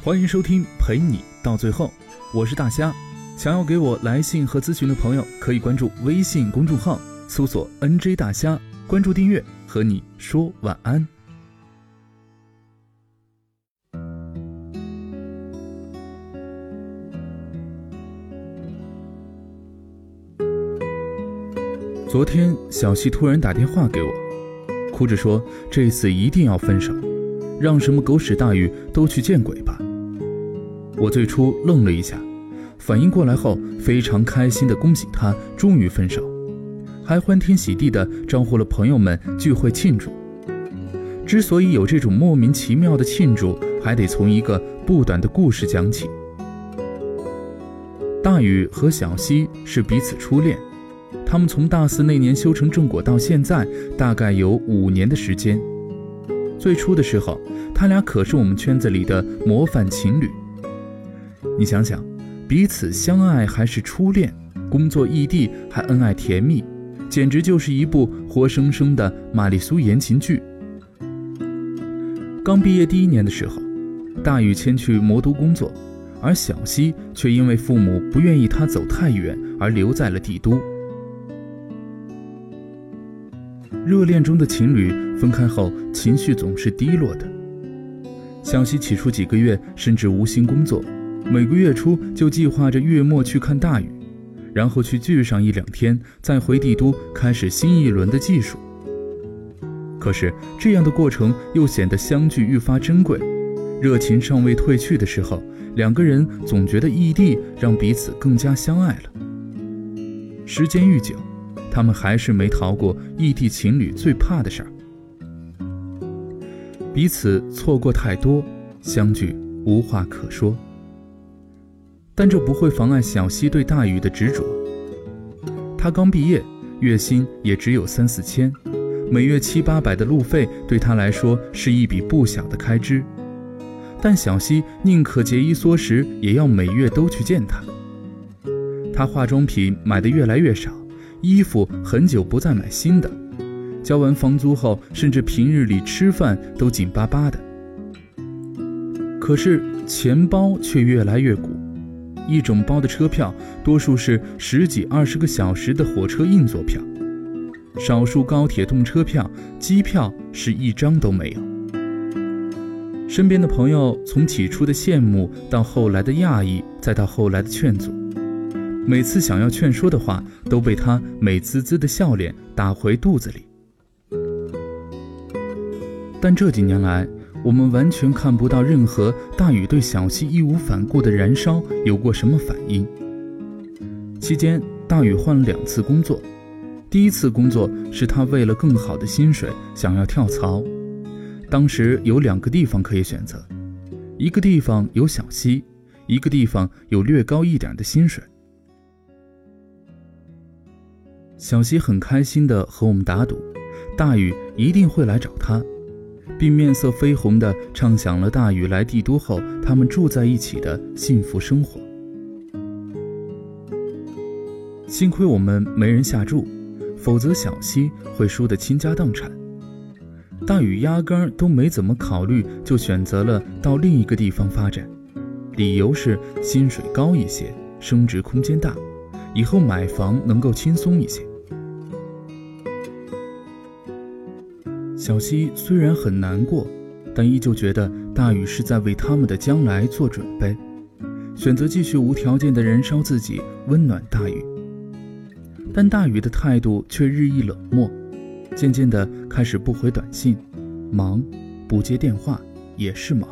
欢迎收听陪你到最后，我是大虾。想要给我来信和咨询的朋友，可以关注微信公众号，搜索 “nj 大虾”，关注订阅，和你说晚安。昨天，小西突然打电话给我，哭着说这次一定要分手，让什么狗屎大雨都去见鬼吧。我最初愣了一下，反应过来后，非常开心地恭喜他终于分手，还欢天喜地地招呼了朋友们聚会庆祝。之所以有这种莫名其妙的庆祝，还得从一个不短的故事讲起。大宇和小西是彼此初恋。他们从大四那年修成正果到现在，大概有五年的时间。最初的时候，他俩可是我们圈子里的模范情侣。你想想，彼此相爱还是初恋，工作异地还恩爱甜蜜，简直就是一部活生生的玛丽苏言情剧。刚毕业第一年的时候，大宇迁去魔都工作，而小西却因为父母不愿意他走太远，而留在了帝都。热恋中的情侣分开后，情绪总是低落的。小西起初几个月甚至无心工作，每个月初就计划着月末去看大雨，然后去聚上一两天，再回帝都开始新一轮的技术。可是这样的过程又显得相聚愈发珍贵，热情尚未褪去的时候，两个人总觉得异地让彼此更加相爱了。时间愈久。他们还是没逃过异地情侣最怕的事儿，彼此错过太多，相聚无话可说。但这不会妨碍小西对大宇的执着。他刚毕业，月薪也只有三四千，每月七八百的路费对他来说是一笔不小的开支。但小西宁可节衣缩食，也要每月都去见他。他化妆品买的越来越少。衣服很久不再买新的，交完房租后，甚至平日里吃饭都紧巴巴的。可是钱包却越来越鼓，一整包的车票多数是十几二十个小时的火车硬座票，少数高铁动车票、机票是一张都没有。身边的朋友从起初的羡慕，到后来的讶异，再到后来的劝阻。每次想要劝说的话，都被他美滋滋的笑脸打回肚子里。但这几年来，我们完全看不到任何大宇对小西义无反顾的燃烧有过什么反应。期间，大宇换了两次工作，第一次工作是他为了更好的薪水想要跳槽，当时有两个地方可以选择，一个地方有小西，一个地方有略高一点的薪水。小西很开心地和我们打赌，大雨一定会来找他，并面色绯红地畅想了大宇来帝都后他们住在一起的幸福生活。幸亏我们没人下注，否则小西会输得倾家荡产。大宇压根儿都没怎么考虑，就选择了到另一个地方发展，理由是薪水高一些，升值空间大，以后买房能够轻松一些。小西虽然很难过，但依旧觉得大雨是在为他们的将来做准备，选择继续无条件的燃烧自己，温暖大雨。但大雨的态度却日益冷漠，渐渐的开始不回短信，忙，不接电话也是忙。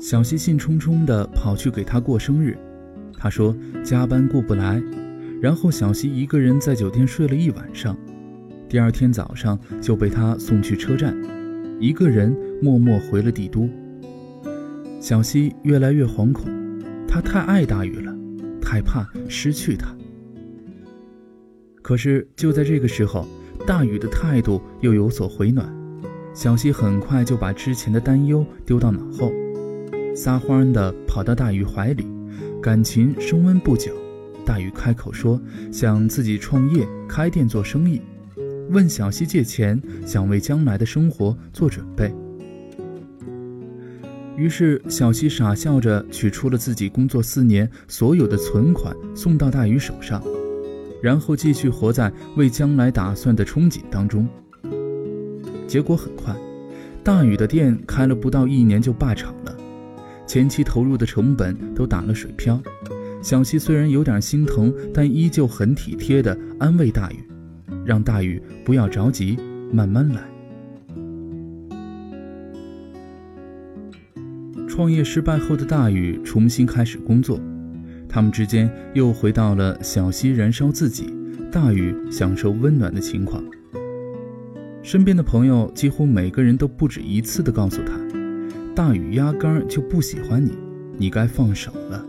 小西兴冲冲地跑去给他过生日，他说加班过不来，然后小西一个人在酒店睡了一晚上。第二天早上就被他送去车站，一个人默默回了帝都。小西越来越惶恐，他太爱大雨了，太怕失去他。可是就在这个时候，大雨的态度又有所回暖，小西很快就把之前的担忧丢到脑后，撒欢的跑到大雨怀里，感情升温不久，大雨开口说想自己创业开店做生意。问小西借钱，想为将来的生活做准备。于是小西傻笑着取出了自己工作四年所有的存款，送到大宇手上，然后继续活在为将来打算的憧憬当中。结果很快，大宇的店开了不到一年就罢场了，前期投入的成本都打了水漂。小西虽然有点心疼，但依旧很体贴地安慰大宇，让大宇不要着急，慢慢来。创业失败后的大宇重新开始工作，他们之间又回到了小溪燃烧自己，大宇享受温暖的情况。身边的朋友几乎每个人都不止一次地告诉他，大宇压根儿就不喜欢你，你该放手了。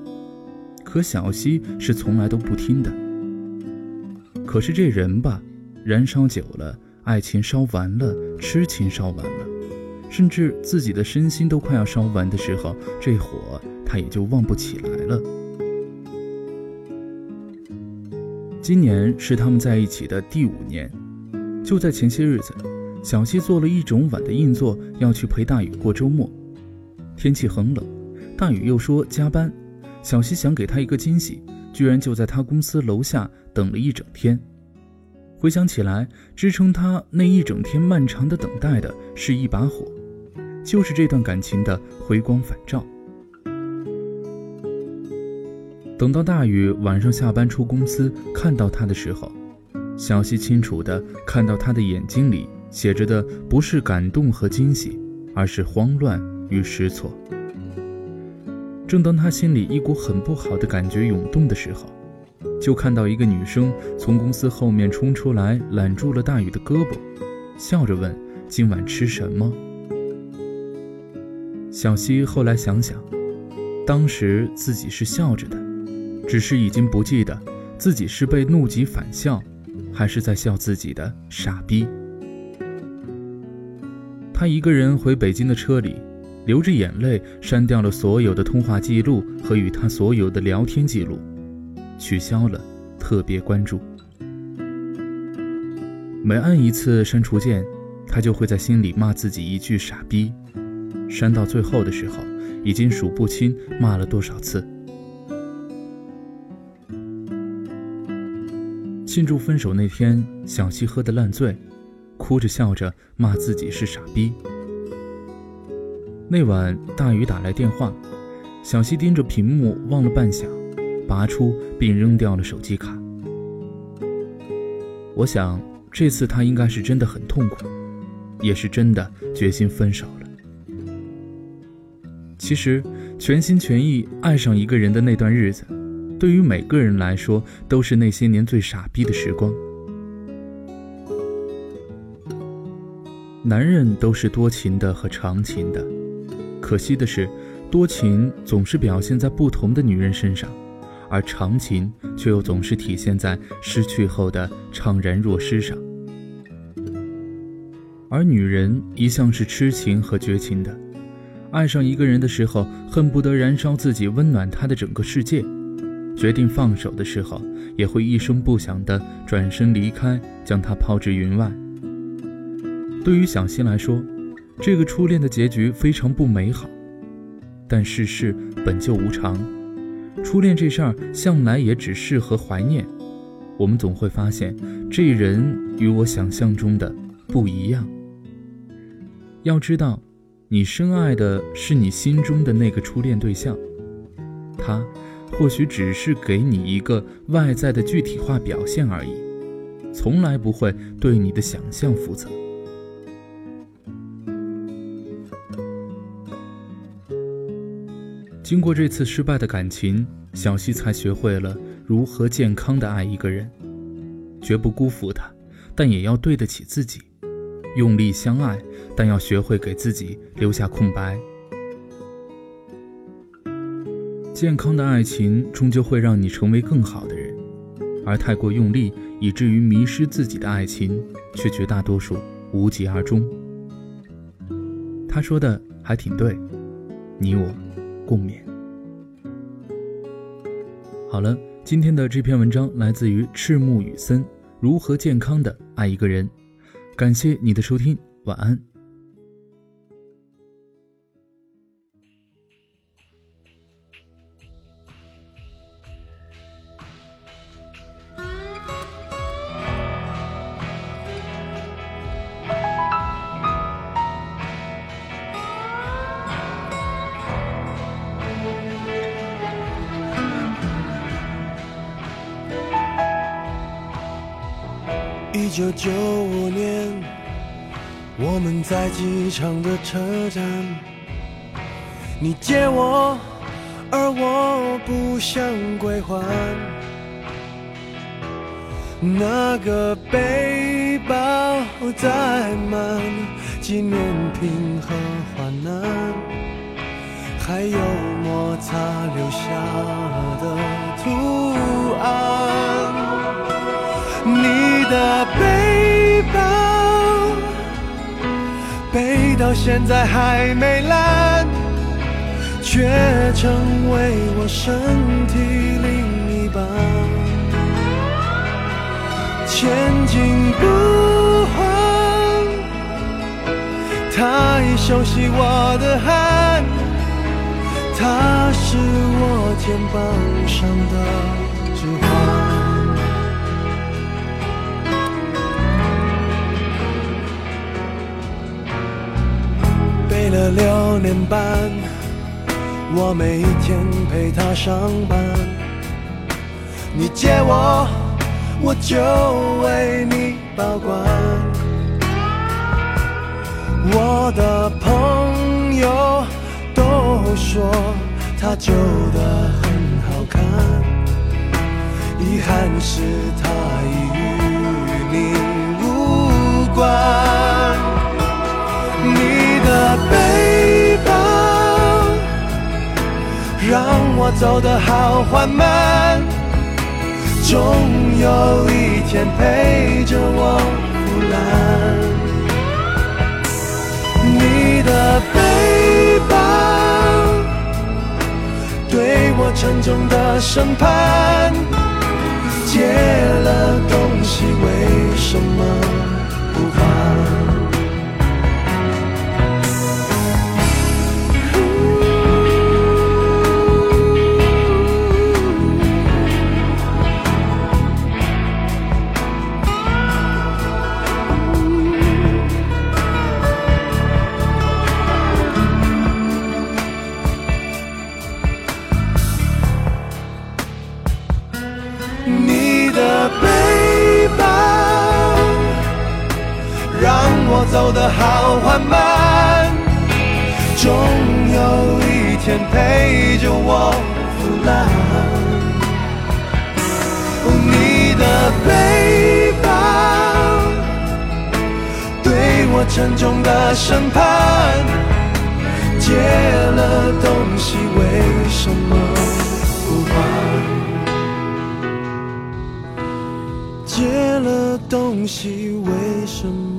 可小溪是从来都不听的。可是这人吧，燃烧久了，爱情烧完了，痴情烧完了。甚至自己的身心都快要烧完的时候，这火他也就旺不起来了。今年是他们在一起的第五年，就在前些日子，小西做了一整晚的硬座，要去陪大宇过周末。天气很冷，大雨又说加班，小西想给他一个惊喜，居然就在他公司楼下等了一整天。回想起来，支撑他那一整天漫长的等待的是一把火。就是这段感情的回光返照。等到大雨晚上下班出公司，看到他的时候，小西清楚的看到他的眼睛里写着的不是感动和惊喜，而是慌乱与失措。正当他心里一股很不好的感觉涌动的时候，就看到一个女生从公司后面冲出来，揽住了大宇的胳膊，笑着问：“今晚吃什么？”小西后来想想，当时自己是笑着的，只是已经不记得自己是被怒极反笑，还是在笑自己的傻逼。他一个人回北京的车里，流着眼泪删掉了所有的通话记录和与他所有的聊天记录，取消了特别关注。每按一次删除键，他就会在心里骂自己一句傻逼。删到最后的时候，已经数不清骂了多少次。庆祝分手那天，小西喝得烂醉，哭着笑着骂自己是傻逼。那晚大宇打来电话，小西盯着屏幕望了半晌，拔出并扔掉了手机卡。我想这次他应该是真的很痛苦，也是真的决心分手了。其实，全心全意爱上一个人的那段日子，对于每个人来说都是那些年最傻逼的时光。男人都是多情的和长情的，可惜的是，多情总是表现在不同的女人身上，而长情却又总是体现在失去后的怅然若失上。而女人一向是痴情和绝情的。爱上一个人的时候，恨不得燃烧自己，温暖他的整个世界；决定放手的时候，也会一声不响地转身离开，将他抛至云外。对于小溪来说，这个初恋的结局非常不美好。但世事本就无常，初恋这事儿向来也只适合怀念。我们总会发现，这人与我想象中的不一样。要知道。你深爱的是你心中的那个初恋对象，他或许只是给你一个外在的具体化表现而已，从来不会对你的想象负责。经过这次失败的感情，小西才学会了如何健康的爱一个人，绝不辜负他，但也要对得起自己。用力相爱，但要学会给自己留下空白。健康的爱情终究会让你成为更好的人，而太过用力，以至于迷失自己的爱情，却绝大多数无疾而终。他说的还挺对，你我共勉。好了，今天的这篇文章来自于赤木雨森，如何健康的爱一个人。感谢你的收听，晚安。九九五年，我们在机场的车站，你接我，而我不想归还。那个背包载满纪念品和患难，还有摩擦留下的图案。你的到现在还没烂，却成为我身体另一半。千金不换，他已熟悉我的汗，他是我肩膀上的了六年半，我每天陪他上班。你借我，我就为你保管。我的朋友都说他旧的很好看，遗憾是他已与你无关。我走得好缓慢，总有一天陪着我腐烂。你的背包对我沉重的审判，借了东西为什么缓慢，总有一天陪着我腐烂。你的背包对我沉重的审判，借了东西为什么不还？借了东西为什么